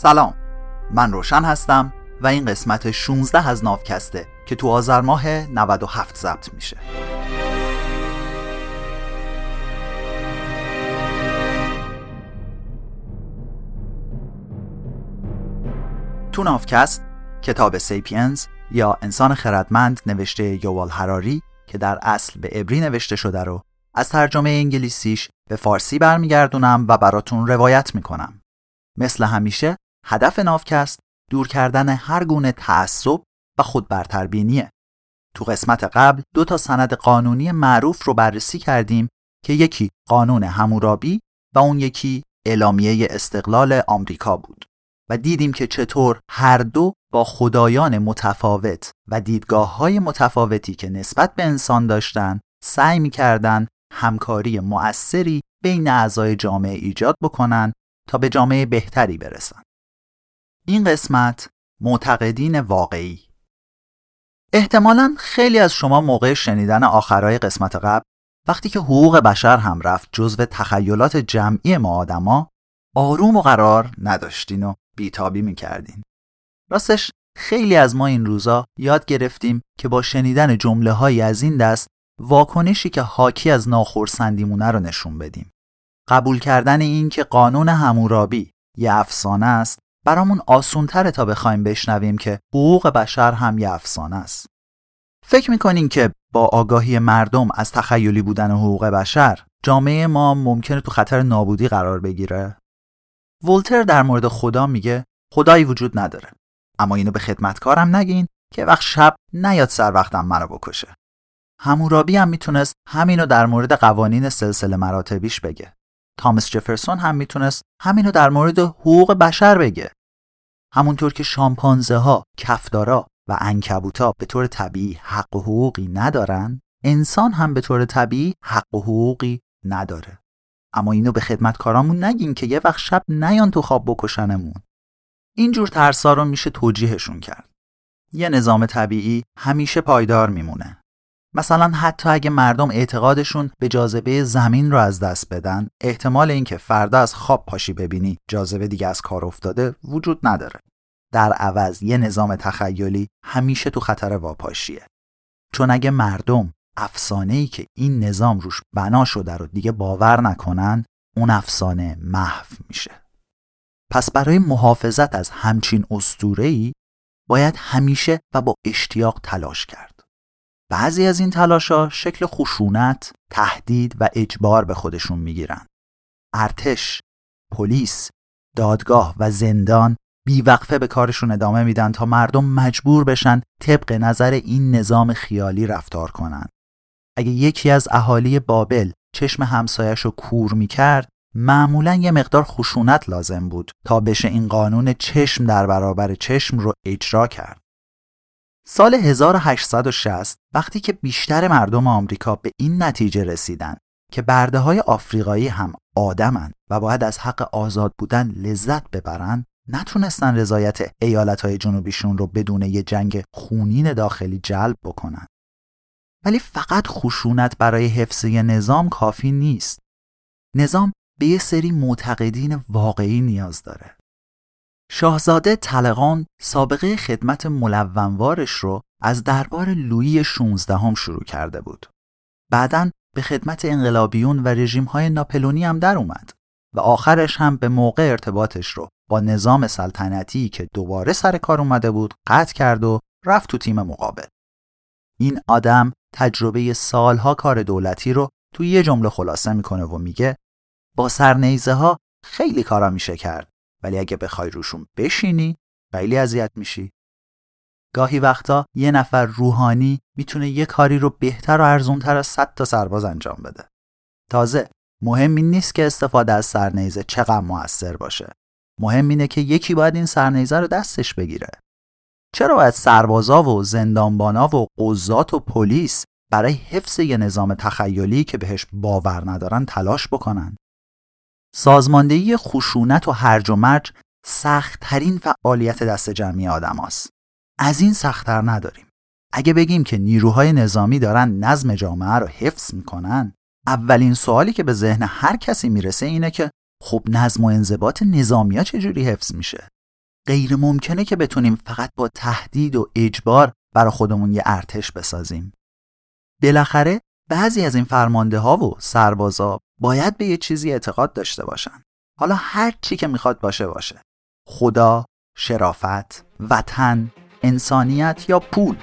سلام. من روشن هستم و این قسمت 16 از ناوکسته که تو آذر ماه 97 ضبط میشه. تو ناوکست کتاب سیپینز یا انسان خردمند نوشته یوال هراری که در اصل به عبری نوشته شده رو از ترجمه انگلیسیش به فارسی برمیگردونم و براتون روایت می‌کنم. مثل همیشه هدف ناوکست دور کردن هر گونه تعصب و خود برتربینیه. تو قسمت قبل دو تا سند قانونی معروف رو بررسی کردیم که یکی قانون همورابی و اون یکی اعلامیه استقلال آمریکا بود و دیدیم که چطور هر دو با خدایان متفاوت و دیدگاه های متفاوتی که نسبت به انسان داشتن سعی می‌کردن همکاری مؤثری بین اعضای جامعه ایجاد بکنن تا به جامعه بهتری برسن. این قسمت معتقدین واقعی. احتمالا خیلی از شما موقع شنیدن آخرای قسمت قبل وقتی که حقوق بشر هم رفت جزو تخیلات جمعی ما آدما آروم و قرار نداشتین و بیتابی می‌کردین. راستش خیلی از ما این روزا یاد گرفتیم که با شنیدن جمله های از این دست واکنشی که حاکی از ناخرسندیمونه رو نشون بدیم. قبول کردن این که قانون همورابی یه افسانه است برامون آسونتره تا بخوایم بشنویم که حقوق بشر هم یه افسانه است. فکر می‌کنین که با آگاهی مردم از تخیلی بودن حقوق بشر جامعه ما ممکنه تو خطر نابودی قرار بگیره؟ ولتر در مورد خدا میگه خدایی وجود نداره اما اینو به خدمتکارم نگین که وقت شب نیاد سر وقتم منو بکشه. همورابی هم می‌تونست همینو در مورد قوانین سلسله مراتبیش بگه. تامس جفرسون هم می‌تونست همینو در مورد حقوق بشر بگه. همونطور که شامپانزه ها، کفدارا و انکبوتا به طور طبیعی حق و حقوقی ندارن، انسان هم به طور طبیعی حق و حقوقی نداره. اما اینو به خدمتکارامون نگین که یه وقت شب نیان تو خواب بکشنمون. اینجور ترسا رو میشه توجیهشون کرد. یه نظام طبیعی همیشه پایدار میمونه. مثلا حتی اگه مردم اعتقادشون به جاذبه زمین رو از دست بدن احتمال اینکه فردا از خواب پاشی ببینی جاذبه دیگه از کار افتاده وجود نداره در عوض یه نظام تخیلی همیشه تو خطر واپاشیه. چون اگه مردم افسانه ای که این نظام روش بنا شده رو دیگه باور نکنن اون افسانه محو میشه. پس برای محافظت از همچین ای باید همیشه و با اشتیاق تلاش کرد. بعضی از این تلاشا شکل خشونت، تهدید و اجبار به خودشون می‌گیرن. ارتش، پلیس، دادگاه و زندان بیوقفه به کارشون ادامه میدن تا مردم مجبور بشن طبق نظر این نظام خیالی رفتار کنن. اگه یکی از اهالی بابل چشم همسایش رو کور می‌کرد معمولا یه مقدار خشونت لازم بود تا بشه این قانون چشم در برابر چشم رو اجرا کرد. سال 1860 وقتی که بیشتر مردم آمریکا به این نتیجه رسیدن که برده های آفریقایی هم آدمن و باید از حق آزاد بودن لذت ببرن نتونستن رضایت ایالت های جنوبیشون رو بدون یه جنگ خونین داخلی جلب بکنن. ولی فقط خشونت برای حفظ نظام کافی نیست. نظام به یه سری معتقدین واقعی نیاز داره. شاهزاده طلقان سابقه خدمت ملونوارش رو از دربار لویی 16 هم شروع کرده بود. بعدا به خدمت انقلابیون و رژیم های ناپلونی هم در اومد و آخرش هم به موقع ارتباطش رو با نظام سلطنتی که دوباره سر کار اومده بود قطع کرد و رفت تو تیم مقابل. این آدم تجربه سالها کار دولتی رو توی یه جمله خلاصه می‌کنه و میگه با سرنیزه ها خیلی کارا میشه کرد ولی اگه بخوای روشون بشینی خیلی اذیت میشی. گاهی وقتا یه نفر روحانی می‌تونه یه کاری رو بهتر و ارزونتر از صد تا سرباز انجام بده. تازه مهم این نیست که استفاده از سرنیزه چقدر موثر باشه. مهم اینه که یکی باید این سرنیزه رو دستش بگیره چرا باید سربازا و زندانبانا و قضات و پلیس برای حفظ یه نظام تخیلی که بهش باور ندارن تلاش بکنن سازماندهی خشونت و هرج و مرج سختترین فعالیت دست جمعی آدم هست. از این سختتر نداریم. اگه بگیم که نیروهای نظامی دارن نظم جامعه رو حفظ می‌کنن اولین سوالی که به ذهن هر کسی می‌رسه اینه که خب نظم و انضباط نظامی ها چجوری حفظ میشه؟ غیر ممکنه که بتونیم فقط با تهدید و اجبار برا خودمون یه ارتش بسازیم. بالاخره بعضی از این فرمانده ها و سربازا باید به یه چیزی اعتقاد داشته باشن. حالا هر چی که می‌خواد باشه باشه. خدا، شرافت، وطن، انسانیت یا پول.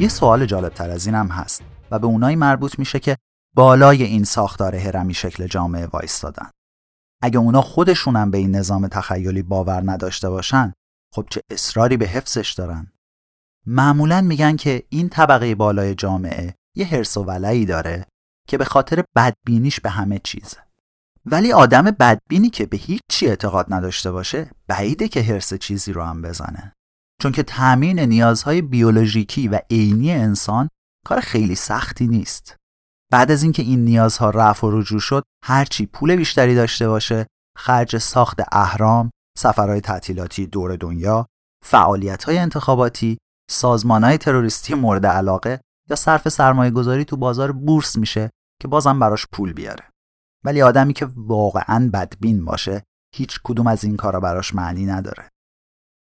یه سوال جالب تر از اینم هست و به اونایی مربوط میشه که بالای این ساختار هرمی شکل جامعه وایستادن. اگه اونا خودشونم به این نظام تخیلی باور نداشته باشن خب چه اصراری به حفظش دارن؟ معمولا میگن که این طبقه بالای جامعه یه حرس و ولعی داره که به خاطر بدبینیش به همه چیزه. ولی آدم بدبینی که به هیچ چی اعتقاد نداشته باشه بعیده که حرس چیزی رو هم بزنه. چون که تأمین نیازهای بیولوژیکی و عینی انسان کار خیلی سختی نیست. بعد از اینکه این نیازها رفع و رجوع شد هرچی پول بیشتری داشته باشه خرج ساخت اهرام، سفرهای تعطیلاتی دور دنیا، فعالیت‌های انتخاباتی، سازمانهای تروریستی مورد علاقه یا صرف سرمایه گذاری تو بازار بورس میشه که بازم براش پول بیاره. ولی آدمی که واقعا بدبین باشه هیچ کدوم از این کارا براش معنی نداره.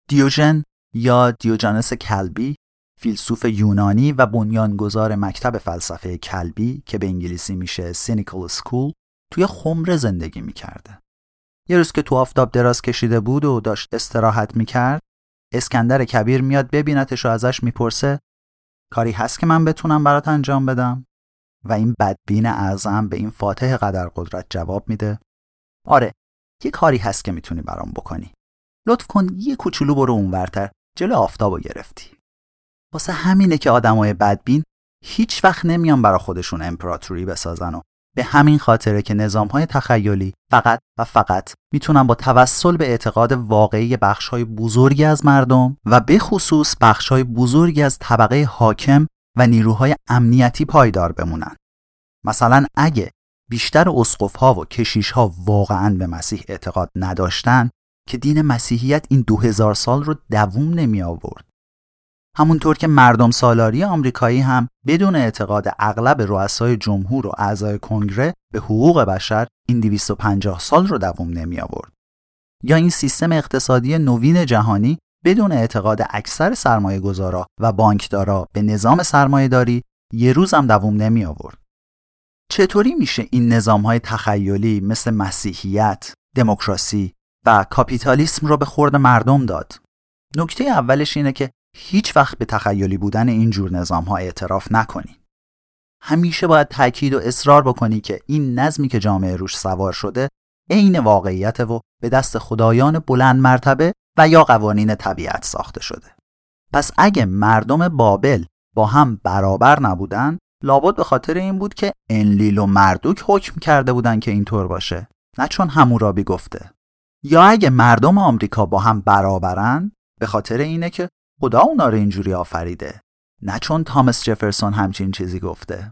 دیوژن یا دیوجانس کلبی فیلسوف یونانی و بنیانگذار مکتب فلسفه کلبی که به انگلیسی میشه سینیکل سکول توی خمره زندگی می‌کرده. یه روز که تو آفتاب دراز کشیده بود و داشت استراحت می‌کرد اسکندر کبیر میاد ببینتش و ازش می‌پرسه کاری هست که من بتونم برات انجام بدم؟ و این بدبین اعظم به این فاتح قدر قدرت جواب میده آره یه کاری هست که می‌تونی برام بکنی لطف کن یه کوچولو برو اونورتر جلو آفتابو گرفتی واسه همینه که آدمای بدبین هیچ وقت نمیان برا خودشون امپراتوری بسازن و به همین خاطره که نظامهای تخیلی فقط و فقط می‌تونن با توسل به اعتقاد واقعی بخشهای بزرگی از مردم و به خصوص بخشهای بزرگی از طبقه حاکم و نیروهای امنیتی پایدار بمونن. مثلا اگه بیشتر اسقفها و کشیشها واقعا به مسیح اعتقاد نداشتن که دین مسیحیت این دو هزار سال رو دووم نمی آورد. همونطور که مردم سالاری آمریکایی هم بدون اعتقاد اغلب رؤسای جمهور و اعضای کنگره به حقوق بشر این 250 سال رو دووم نمی آورد. یا این سیستم اقتصادی نوین جهانی بدون اعتقاد اکثر سرمایه گذارا و بانکدارا به نظام سرمایه داری یه روز هم دووم نمی آورد. چطوری میشه این نظام های تخیلی مثل مسیحیت، دموکراسی و کاپیتالیسم رو به خورد مردم داد؟ نکته اولش اینه که هیچ وقت به تخیلی بودن این جور نظام ها اعتراف نکنی. همیشه باید تاکید و اصرار بکنی که این نظمی که جامعه روش سوار شده عین واقعیت و به دست خدایان بلند مرتبه و یا قوانین طبیعت ساخته شده. پس اگه مردم بابل با هم برابر نبودن لابد به خاطر این بود که انلیل و مردوک حکم کرده بودن که اینطور باشه نه چون همورابی گفته یا اگه مردم آمریکا با هم برابرن به خاطر اینه که خدا اونا رو اینجوری آفریده نه چون تامس جفرسون همچین چیزی گفته.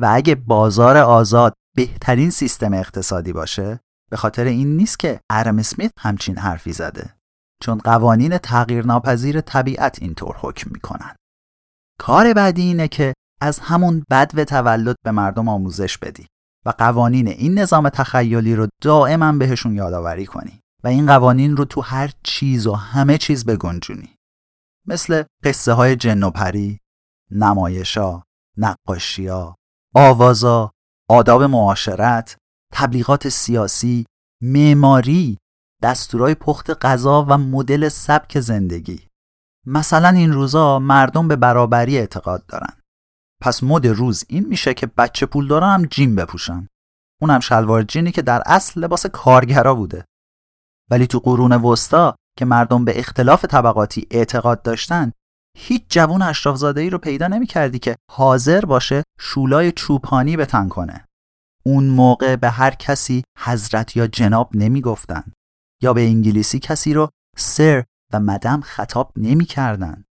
و اگه بازار آزاد بهترین سیستم اقتصادی باشه به خاطر این نیست که ارم اسمیت همچین حرفی زده چون قوانین تغییر ناپذیر طبیعت اینطور حکم می‌کنن. کار بعدی اینه که از همون بد و تولد به مردم آموزش بدی. و قوانین این نظام تخیلی رو دائما بهشون یادآوری کنی و این قوانین رو تو هر چیز و همه چیز بگنجونی مثل قصه های جن و پری، نمایشا، نقاشیا، آوازا، آداب معاشرت، تبلیغات سیاسی، معماری، دستورای پخت غذا و مدل سبک زندگی. مثلا این روزا مردم به برابری اعتقاد دارن. پس مد روز این میشه که بچه پول دارن هم جیم بپوشن. اونم شلوار جینی که در اصل لباس کارگرا بوده. ولی تو قرون وسطا که مردم به اختلاف طبقاتی اعتقاد داشتن هیچ جوون اشرافزاده ای رو پیدا نمی کردی که حاضر باشه شولای چوپانی به تن کنه. اون موقع به هر کسی حضرت یا جناب نمی گفتن. یا به انگلیسی کسی رو سر و مدم خطاب نمی کردن.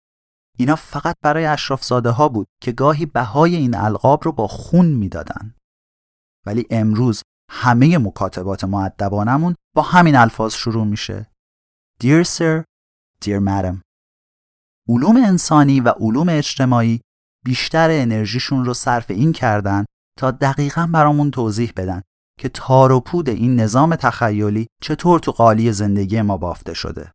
اینا فقط برای اشرافزاده ها بود که گاهی بهای این القاب رو با خون می‌دادن. ولی امروز همه مکاتبات معدبانمون با همین الفاظ شروع میشه. Dear Sir, Dear Madam. علوم انسانی و علوم اجتماعی بیشتر انرژیشون رو صرف این کردن تا دقیقا برامون توضیح بدن که تار و پود این نظام تخیلی چطور تو قالی زندگی ما بافته شده.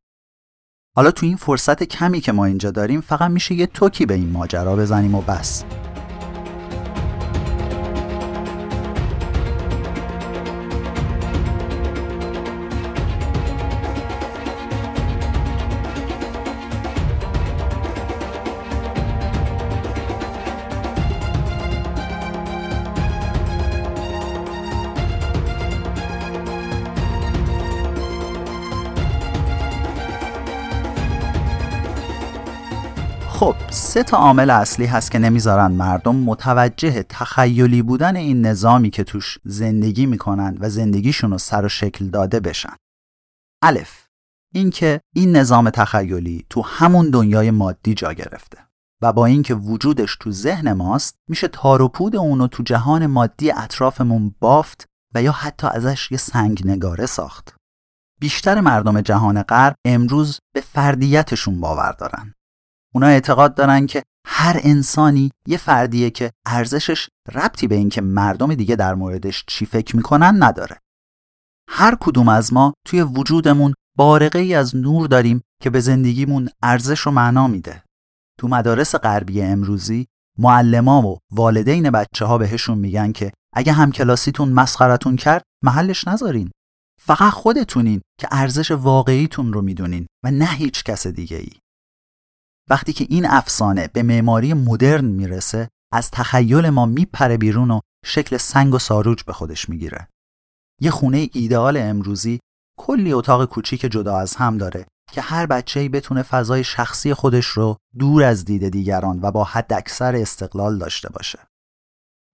حالا تو این فرصت کمی که ما اینجا داریم فقط میشه یه توکی به این ماجرا بزنیم و بس. سه تا عامل اصلی هست که نمی‌ذارن مردم متوجه تخیلی بودن این نظامی که توش زندگی می‌کنن و زندگیشون رو سر و شکل داده بشن. الف. اینکه این نظام تخیلی تو همون دنیای مادی جا گرفته و با اینکه وجودش تو ذهن ماست میشه تار و پود اونو تو جهان مادی اطرافمون بافت و یا حتی ازش یه سنگ نگاره ساخت. بیشتر مردم جهان غرب امروز به فردیتشون باور دارن. اونا اعتقاد دارن که هر انسانی یه فردیه که ارزشش ربطی به اینکه مردم دیگه در موردش چی فکر می‌کنن نداره. هر کدوم از ما توی وجودمون بارقه ای از نور داریم که به زندگیمون ارزش و معنا میده. تو مدارس غربی امروزی معلما و والدین بچه ها بهشون میگن که اگه هم کلاسیتون مسخرتون کرد محلش نذارین. فقط خودتونین که ارزش واقعیتون رو می‌دونین و نه هیچ کس دیگه ای. وقتی که این افسانه به معماری مدرن می‌رسه از تخیل ما میپره بیرون و شکل سنگ و ساروج به خودش می‌گیره یه خونه ایدئال امروزی کلی اتاق کوچیک جدا از هم داره که هر بچه‌ای بتونه فضای شخصی خودش رو دور از دید دیگران و با حد اکثر استقلال داشته باشه.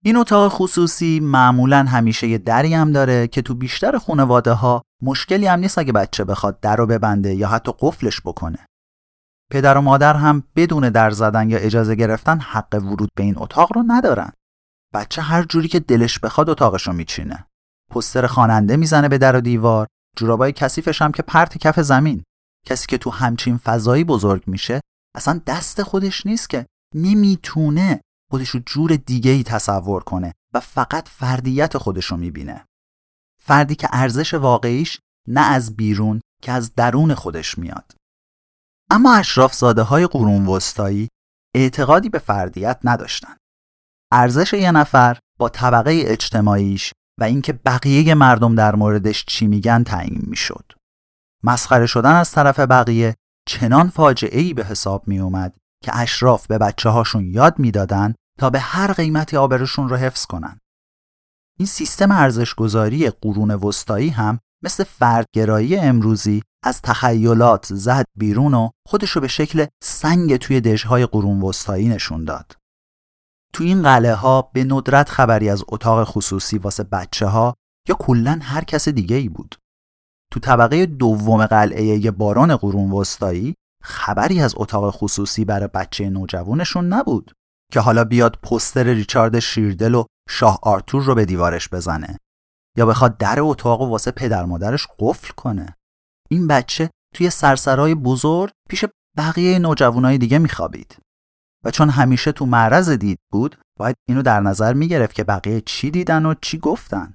این اتاق خصوصی معمولا همیشه یه دری هم داره که تو بیشتر خانواده ها مشکلی هم نیست اگه بچه بخواد در رو ببنده یا حتی قفلش بکنه. پدر و مادر هم بدون در زدن یا اجازه گرفتن حق ورود به این اتاق رو ندارن. بچه هر جوری که دلش بخواد اتاقش رو میچینه. پستر خواننده می‌زنه به در و دیوار، جورابای کثیفش هم که پرت کف زمین. کسی که تو همچین فضایی بزرگ میشه اصلا دست خودش نیست که نمی‌تونه خودش رو جور دیگه ای تصور کنه و فقط فردیت خودش رو می‌بینه. فردی که ارزش واقعیش نه از بیرون که از درون خودش میاد. اما اشراف زاده های قرون وسطایی اعتقادی به فردیت نداشتند. ارزش یه نفر با طبقه اجتماعیش و اینکه بقیه مردم در موردش چی میگن تعیین می‌شد. مسخره شدن از طرف بقیه چنان فاجعه ای به حساب می اومد که اشراف به بچه هاشون یاد می‌دادن تا به هر قیمتی آبرشون رو حفظ کنن. این سیستم ارزشگذاری قرون وسطایی هم مثل فردگرایی امروزی از تخیلات زد بیرون و خودشو به شکل سنگ توی دژهای قرون وسطایی نشون داد. تو این قلعه ها به ندرت خبری از اتاق خصوصی واسه بچه ها یا کلا هر کس دیگه ای بود. تو طبقه دوم قلعه باران قرون وسطایی خبری از اتاق خصوصی برای بچه نوجوانشون نبود که حالا بیاد پستر ریچارد شیردل و شاه آرتور رو به دیوارش بزنه یا بخواد در اتاق واسه پدر مادرش قفل کنه این بچه توی سرسرای بزرگ پیش بقیه نوجوانای دیگه میخوابید. و چون همیشه تو معرض دید بود باید اینو در نظر می‌گرفت که بقیه چی دیدن و چی گفتن.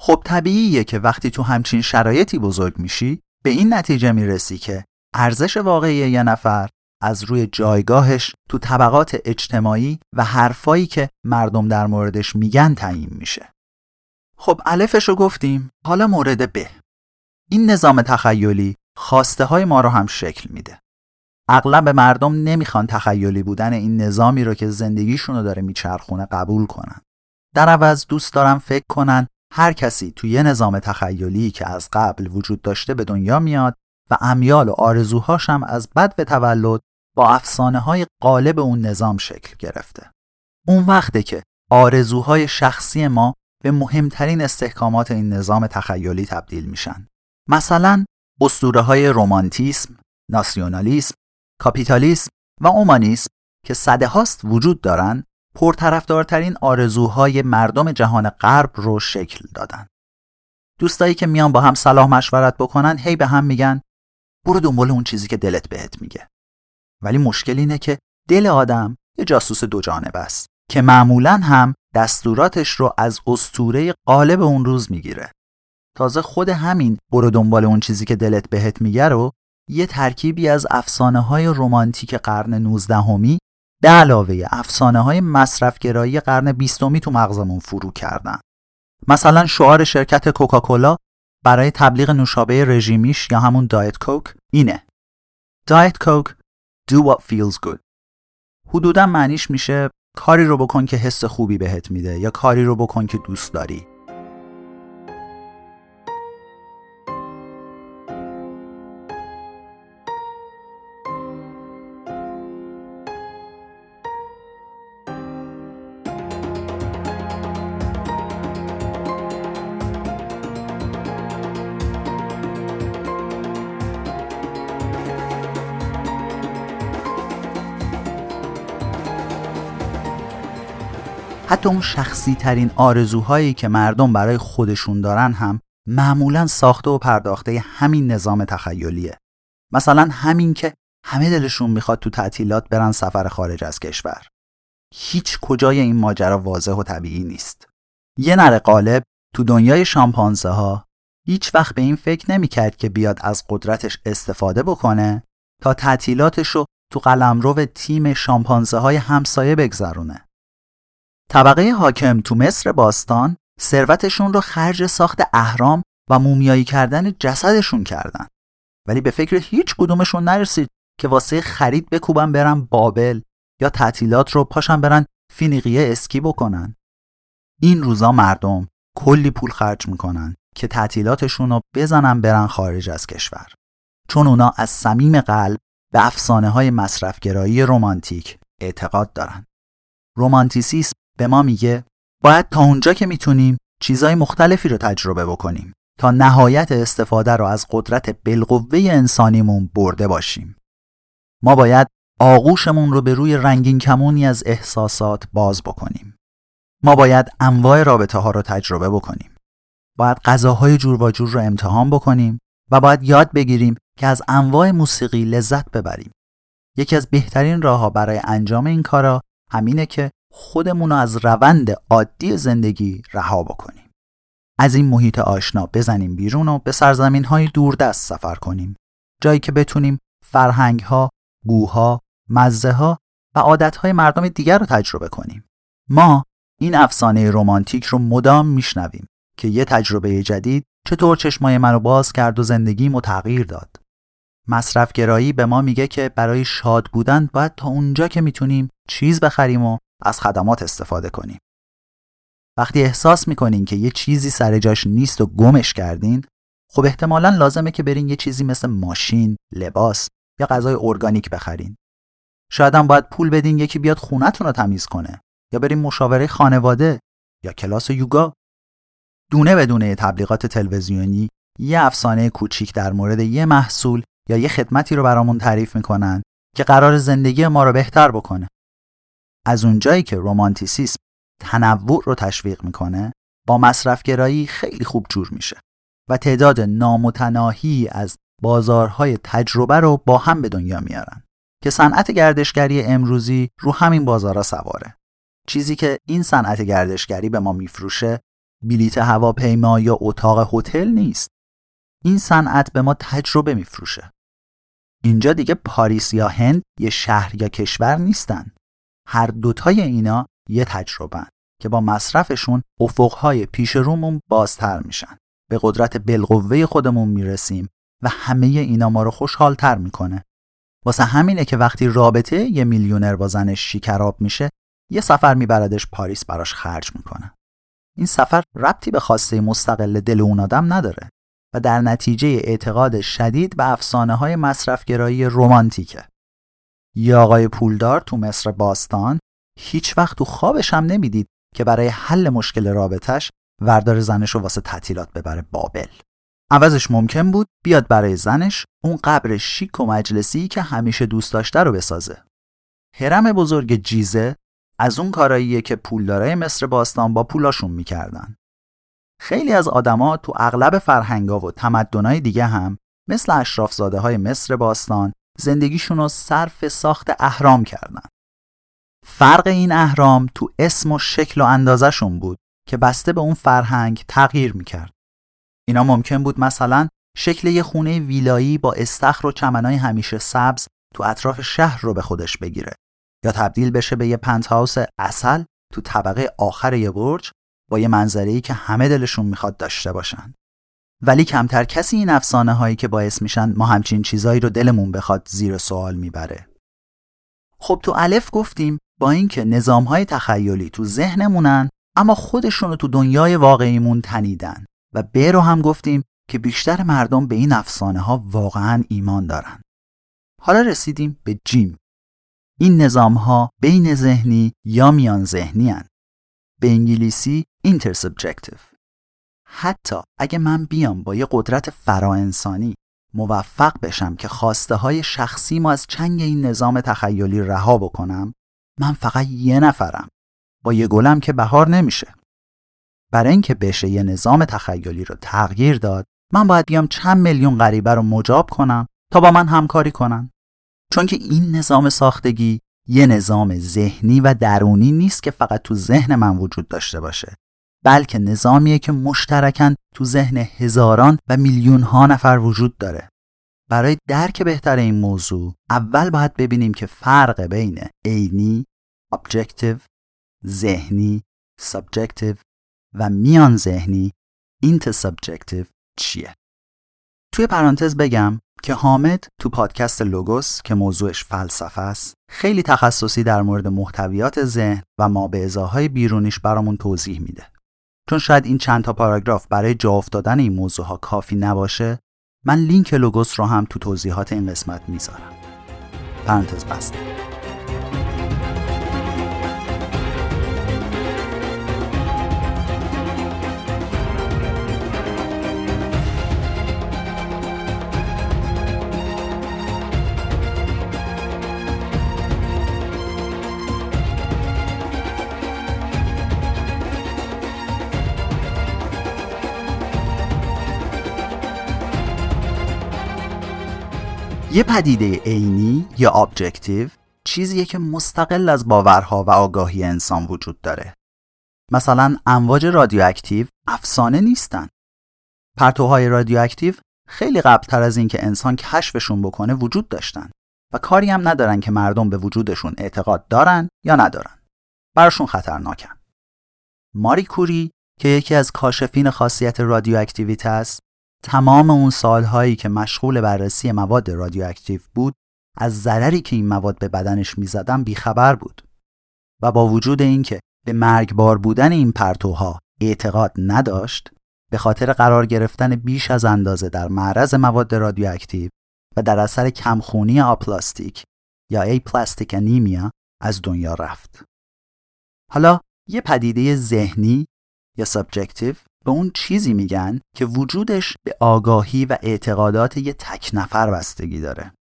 خب طبیعیه که وقتی تو همچین شرایطی بزرگ میشی به این نتیجه می‌رسی که ارزش واقعی یه نفر از روی جایگاهش تو طبقات اجتماعی و حرفایی که مردم در موردش میگن تعیین میشه. خب الفش رو گفتیم حالا مورد به. این نظام تخیلی خواسته های ما رو هم شکل میده. اغلب مردم نمی‌خوان تخیلی بودن این نظامی رو که زندگیشون رو داره میچرخونه قبول کنن. در عوض دوست دارم فکر کنن هر کسی توی یه نظام تخیلی که از قبل وجود داشته به دنیا میاد و امیال و آرزوهاش هم از بد به تولد با افسانه های قالب اون نظام شکل گرفته. اون وقته که آرزوهای شخصی ما به مهمترین استحکامات این نظام تخیلی تبدیل میشن. مثلا اسطوره های رومانتیسم، ناسیونالیسم، کاپیتالیسم و اومانیسم که صده هاست وجود دارن پرطرفدارترین آرزوهای مردم جهان غرب رو شکل دادن. دوستایی که میان با هم صلاح مشورت بکنن هی به هم میگن برو دنبال اون چیزی که دلت بهت میگه. ولی مشکل اینه که دل آدم یه جاسوس دو جانبه است که معمولا هم دستوراتش رو از استوره قالب اون روز می‌گیره. تازه خود همین برو دنبال اون چیزی که دلت بهت میگه رو یه ترکیبی از افسانه های رومانتیک قرن 19 همی به علاوه افسانه های مصرفگرایی قرن بیستمی تو مغزمون فرو کردن. مثلا شعار شرکت کوکاکولا برای تبلیغ نوشابه رژیمیش یا همون دایت کوک اینه. دایت کوک do what feels good. حدودا معنیش میشه کاری رو بکن که حس خوبی بهت میده یا کاری رو بکن که دوست داری. حتی اون شخصی ترین آرزوهایی که مردم برای خودشون دارن هم معمولا ساخته و پرداخته همین نظام تخیلیه. مثلا همین که همه دلشون می‌خواد تو تعطیلات برن سفر خارج از کشور. هیچ کجای این ماجرا واضح و طبیعی نیست. یه نر قالب تو دنیای شامپانزه ها هیچ وقت به این فکر نمی‌کرد که بیاد از قدرتش استفاده بکنه تا تعطیلاتش رو تو قلمرو تیم شامپانزه های همسایه بگذرونه. طبقه حاکم تو مصر باستان ثروتشون رو خرج ساخت اهرام و مومیایی کردن جسدشون کردن. ولی به فکر هیچ کدومشون نرسید که واسه خرید بکوبن برن بابل یا تعطیلات رو پاشن برن فینیقیه اسکی بکنن. این روزا مردم کلی پول خرج می‌کنن که تعطیلاتشون رو بزنن برن خارج از کشور. چون اونا از صمیم قلب به افسانه های مصرفگرایی رومانتیک اعتقاد دارن. رومانتیسیسم به ما میگه باید تا اونجا که می‌تونیم چیزای مختلفی رو تجربه بکنیم تا نهایت استفاده رو از قدرت بالقوه انسانیمون برده باشیم. ما باید آغوشمون رو به روی رنگین کمونی از احساسات باز بکنیم. ما باید انواع رابطه ها رو تجربه بکنیم. باید غذاهای جور و جور رو امتحان بکنیم و باید یاد بگیریم که از انواع موسیقی لذت ببریم. یکی از بهترین راه برای انجام این کارا همینه که خودمون رو از روند عادی زندگی رها بکنیم. از این محیط آشنا بزنیم بیرون و به سرزمین های دوردست سفر کنیم. جایی که بتونیم فرهنگ ها، بوها، مزه ها و عادت های مردم دیگر رو تجربه کنیم. ما این افسانه رمانتیک رو مدام میشنویم که یه تجربه جدید چطور چشمای منو باز کرد و زندگی تغییر داد. مصرفگرایی به ما میگه که برای شاد بودن باید تا اونجا که می‌تونیم چیز بخریم و از خدمات استفاده کنیم. وقتی احساس می‌کنین که یه چیزی سر جاش نیست و گمش کردین خب احتمالا لازمه که برین یه چیزی مثل ماشین، لباس یا غذای ارگانیک بخرین. شاید هم باید پول بدین یکی بیاد خونتون رو تمیز کنه یا بریم مشاوره خانواده یا کلاس یوگا. دونه بدونه تبلیغات تلویزیونی یه افسانه کوچیک در مورد یه محصول یا یه خدمتی رو برامون تعریف می‌کنن که قرار زندگی ما رو بهتر بکنه. از اونجایی که رومانتیسیسم تنوع رو تشویق می‌کنه با مصرفگرایی خیلی خوب جور میشه و تعداد نامتناهی از بازارهای تجربه رو با هم به دنیا میارن که صنعت گردشگری امروزی رو همین بازارها سواره. چیزی که این صنعت گردشگری به ما میفروشه بلیت هواپیما یا اتاق هتل نیست. این صنعت به ما تجربه میفروشه. اینجا دیگه پاریس یا هند یه شهر یا کشور نیستن. هر دوتای اینا یه تجربه که با مصرفشون افقهای پیش رومون بازتر میشن. به قدرت بالقوه خودمون می‌رسیم و همه اینا ما رو خوشحالتر می‌کنه. واسه همینه که وقتی رابطه یه میلیونر با زنش شیکراب میشه یه سفر میبردش پاریس براش خرج می‌کنه. این سفر ربطی به خواسته مستقل دل اون آدم نداره و در نتیجه اعتقاد شدید به افسانه های مصرفگرایی رومانتیکه یه آقای پولدار تو مصر باستان هیچ وقت تو خوابش هم نمی‌دید که برای حل مشکل رابطش وردار زنش رو واسه تعطیلات ببره بابل عوضش ممکن بود بیاد برای زنش اون قبر شیک و مجلسی که همیشه دوست داشته رو بسازه هرم بزرگ جیزه از اون کاراییه که پولدارای مصر باستان با پولاشون می‌کردن. خیلی از آدما تو اغلب فرهنگا و تمدنای دیگه هم مثل اشرافزاده های مصر باستان زندگیشون رو صرف ساخت اهرام کردن. فرق این اهرام تو اسم و شکل و اندازشون بود که بسته به اون فرهنگ تغییر می‌کرد. اینا ممکن بود مثلا شکل یه خونه ویلایی با استخر و چمنای همیشه سبز تو اطراف شهر رو به خودش بگیره یا تبدیل بشه به یه پنت اصل تو طبقه آخر یه برج با یه منظری که همه دلشون می‌خواد داشته باشن. ولی کمتر کسی این افسانه هایی که باعث میشن ما همچین چیزایی رو دلمون بخواد زیر سوال می‌بره. خب تو الف گفتیم با اینکه نظام های تخیلی تو ذهنمونن اما خودشون رو تو دنیای واقعیمون تنیدن و ب رو هم گفتیم که بیشتر مردم به این افسانه ها واقعا ایمان دارن. حالا رسیدیم به جیم. این نظام ها بین ذهنی یا میان ذهنی هن. به انگلیسی intersubjective. حتی اگه من بیام با یه قدرت فراانسانی موفق بشم که خواسته های شخصی ما از چنگ این نظام تخیلی رها بکنم من فقط یه نفرم. با یه گلم که بهار نمیشه. برای اینکه بشه یه نظام تخیلی رو تغییر داد من باید بیام چند میلیون غریبه رو مجاب کنم تا با من همکاری کنن. چون که این نظام ساختگی یه نظام ذهنی و درونی نیست که فقط تو ذهن من وجود داشته باشه. بلکه نظامیه که مشترکن تو ذهن هزاران و میلیون ها نفر وجود داره. برای درک بهتر این موضوع اول باید ببینیم که فرق بین عینی objective ذهنی subjective و میان ذهنی intersubjective چیه. توی پرانتز بگم که حامد تو پادکست لوگوس که موضوعش فلسفه است خیلی تخصصی در مورد محتویات ذهن و ما به بیرونیش برامون توضیح میده. چون شاید این چند تا پاراگراف برای جا افتادن این موضوع ها کافی نباشه من لینک لوگوس رو هم تو توضیحات این قسمت می‌ذارم. پرانتز بسته. یه پدیده عینی یا objective چیزیه که مستقل از باورها و آگاهی انسان وجود داره. مثلا امواج رادیواکتیو افسانه نیستن. پرتوهای رادیواکتیو خیلی قبلتر از اینکه انسان کشفشون بکنه وجود داشتن و کاری هم ندارن که مردم به وجودشون اعتقاد دارن یا ندارن. براشون خطرناکن. ماری کوری که یکی از کاشفین خاصیت رادیواکتیویته است تمام اون سالهایی که مشغول بررسی مواد رادیواکتیو بود از ضرری که این مواد به بدنش می‌زدن بیخبر بود و با وجود اینکه به مرگبار بودن این پرتوها اعتقاد نداشت به خاطر قرار گرفتن بیش از اندازه در معرض مواد رادیواکتیو و در اثر کمخونی آپلاستیک یا aplastic anemia از دنیا رفت. حالا یه پدیده ذهنی یا subjective به اون چیزی میگن که وجودش به آگاهی و اعتقادات یه تک نفر بستگی داره.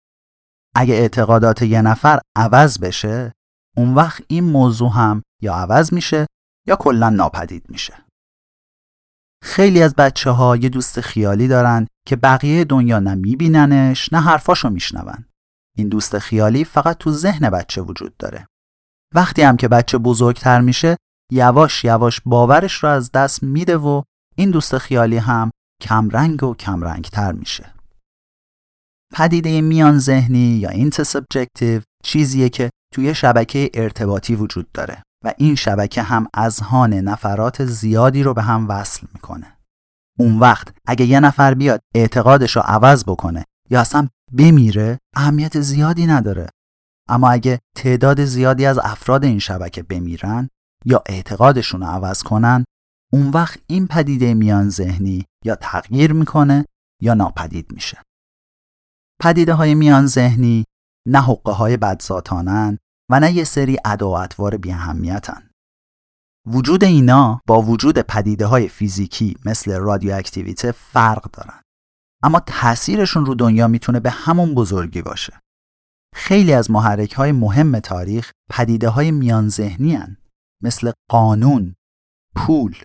اگه اعتقادات یه نفر عوض بشه اون وقت این موضوع هم یا عوض میشه یا کلا ناپدید میشه. خیلی از بچه ها یه دوست خیالی دارن که بقیه دنیا نه میبیننش نه حرفاشو میشنون. این دوست خیالی فقط تو ذهن بچه وجود داره. وقتی هم که بچه بزرگتر میشه یواش یواش باورش رو از دست میده و این دوست خیالی هم کمرنگ و کمرنگ تر میشه. پدیده میان ذهنی یا intersubjective چیزیه که توی شبکه ارتباطی وجود داره و این شبکه هم اذهان نفرات زیادی رو به هم وصل می‌کنه. اون وقت اگه یه نفر بیاد اعتقادش رو عوض بکنه یا اصلا بمیره اهمیت زیادی نداره. اما اگه تعداد زیادی از افراد این شبکه بمیرن یا اعتقادشون رو عوض کنن اون وقت این پدیده میان ذهنی یا تغییر می‌کنه یا ناپدید میشه. پدیده های میان ذهنی نه حقه های بدذاتانن و نه یه سری ادا و اطوار. وجود اینا با وجود پدیده های فیزیکی مثل رادیواکتیویته فرق دارن. اما تاثیرشون رو دنیا می‌تونه به همون بزرگی باشه. خیلی از محرک های مهم تاریخ پدیده های میان ذهنی مثل قانون، پول،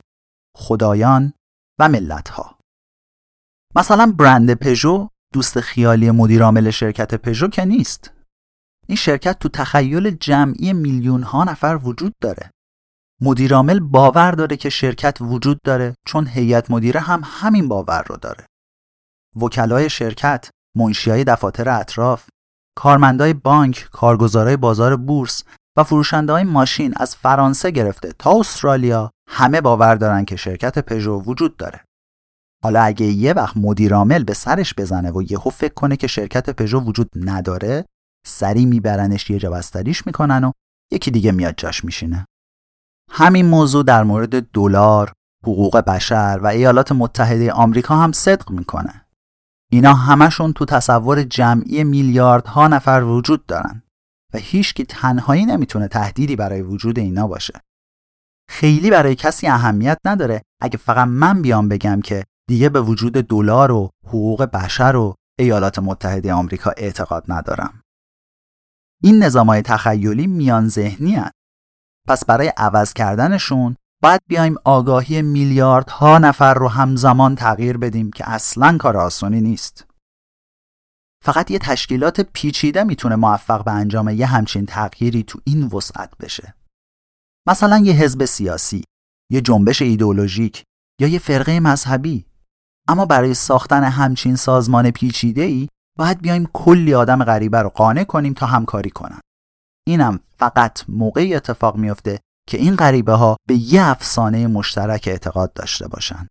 خدایان و ملت ها. مثلا برند پژو دوست خیالی مدیرعامل شرکت پژو که نیست. این شرکت تو تخیل جمعی میلیون ها نفر وجود داره. مدیرعامل باور داره که شرکت وجود داره چون هیئت مدیره هم همین باور رو داره. وکلای شرکت، منشیای دفاتر اطراف، کارمندای بانک، کارگزارای بازار بورس و فروشنده های ماشین از فرانسه گرفته تا استرالیا همه باور دارن که شرکت پژو وجود داره. حالا اگه یه وقت مدیرعامل به سرش بزنه و یهو فکر کنه که شرکت پژو وجود نداره، سری میبرنش یه جا می‌کنن و یکی دیگه میاد جاش میشینه. همین موضوع در مورد دلار، حقوق بشر و ایالات متحده آمریکا هم صدق می‌کنه. اینا همشون تو تصور جمعی میلیاردها نفر وجود دارن و هیچکی تنهایی نمی‌تونه تهدیدی برای وجود اینا باشه. خیلی برای کسی اهمیت نداره اگه فقط من بیام بگم که دیگه به وجود دلار و حقوق بشر و ایالات متحده آمریکا اعتقاد ندارم. این نظامهای تخیلی میان ذهنی هن. پس برای عوض کردنشون باید بیایم آگاهی میلیاردها نفر رو همزمان تغییر بدیم که اصلا کار آسانی نیست. فقط یه تشکیلات پیچیده می‌تونه موفق به انجام یه همچین تغییری تو این وسعت بشه. مثلا یه حزب سیاسی، یه جنبش ایدئولوژیک یا یه فرقه مذهبی. اما برای ساختن همچین سازمان پیچیده ای باید بیایم کلی آدم غریبه رو قانع کنیم تا همکاری کنن. اینم فقط موقعی اتفاق میفته که این غریبه ها به یه افسانه مشترک اعتقاد داشته باشن.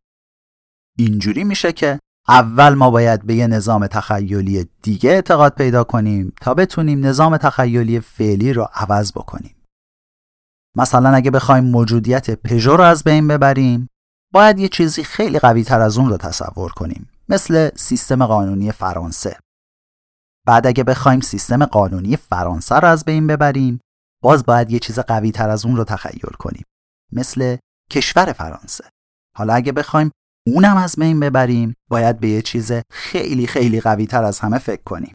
اینجوری میشه که اول ما باید به یه نظام تخیلی دیگه اعتقاد پیدا کنیم تا بتونیم نظام تخیلی فعلی رو عوض بکنیم. مثلا اگه بخوایم موجودیت پژو رو از بین ببریم باید یه چیزی خیلی قوی تر از اون رو تصور کنیم مثل سیستم قانونی فرانسه. بعد اگه بخوایم سیستم قانونی فرانسه رو از بین ببریم باز باید یه چیز قوی تر از اون رو تخیل کنیم مثل کشور فرانسه. حالا اگه بخوایم اونم از بین ببریم باید به یه چیز خیلی خیلی قوی تر از همه فکر کنیم.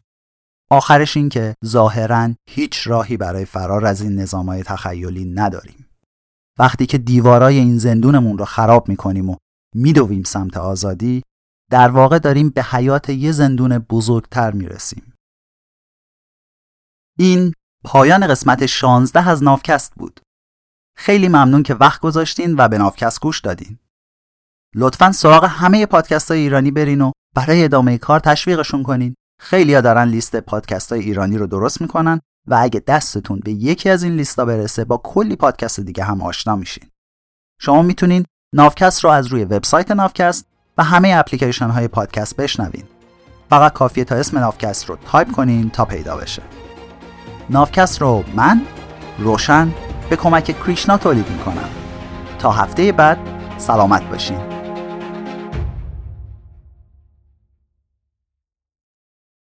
آخرش این که ظاهرا هیچ راهی برای فرار از این نظامهای تخیلی نداریم وقتی که دیوارای این زندونمون رو خراب می‌کنیم و میدویم سمت آزادی در واقع داریم به حیات یه زندون بزرگتر می‌رسیم این پایان قسمت 16 از نافکست بود. خیلی ممنون که وقت گذاشتین و به نافکست گوش دادین. لطفا سراغ همه پادکست های ایرانی برین و برای ادامه کار تشویقشون کنین. خیلی ها دارن لیست پادکست های ایرانی رو درست می‌کنن و اگه دستتون به یکی از این لیستا برسه با کلی پادکست دیگه هم آشنا میشین. شما می‌تونین نافکست رو از روی وبسایت نافکست و همه اپلیکیشن های پادکست بشنوین. فقط کافیه تا اسم نافکست رو تایپ کنین تا پیدا بشه. نافکست رو من روشن به کمک کریشنا تولید می‌کنم تا هفته بعد سلامت باشین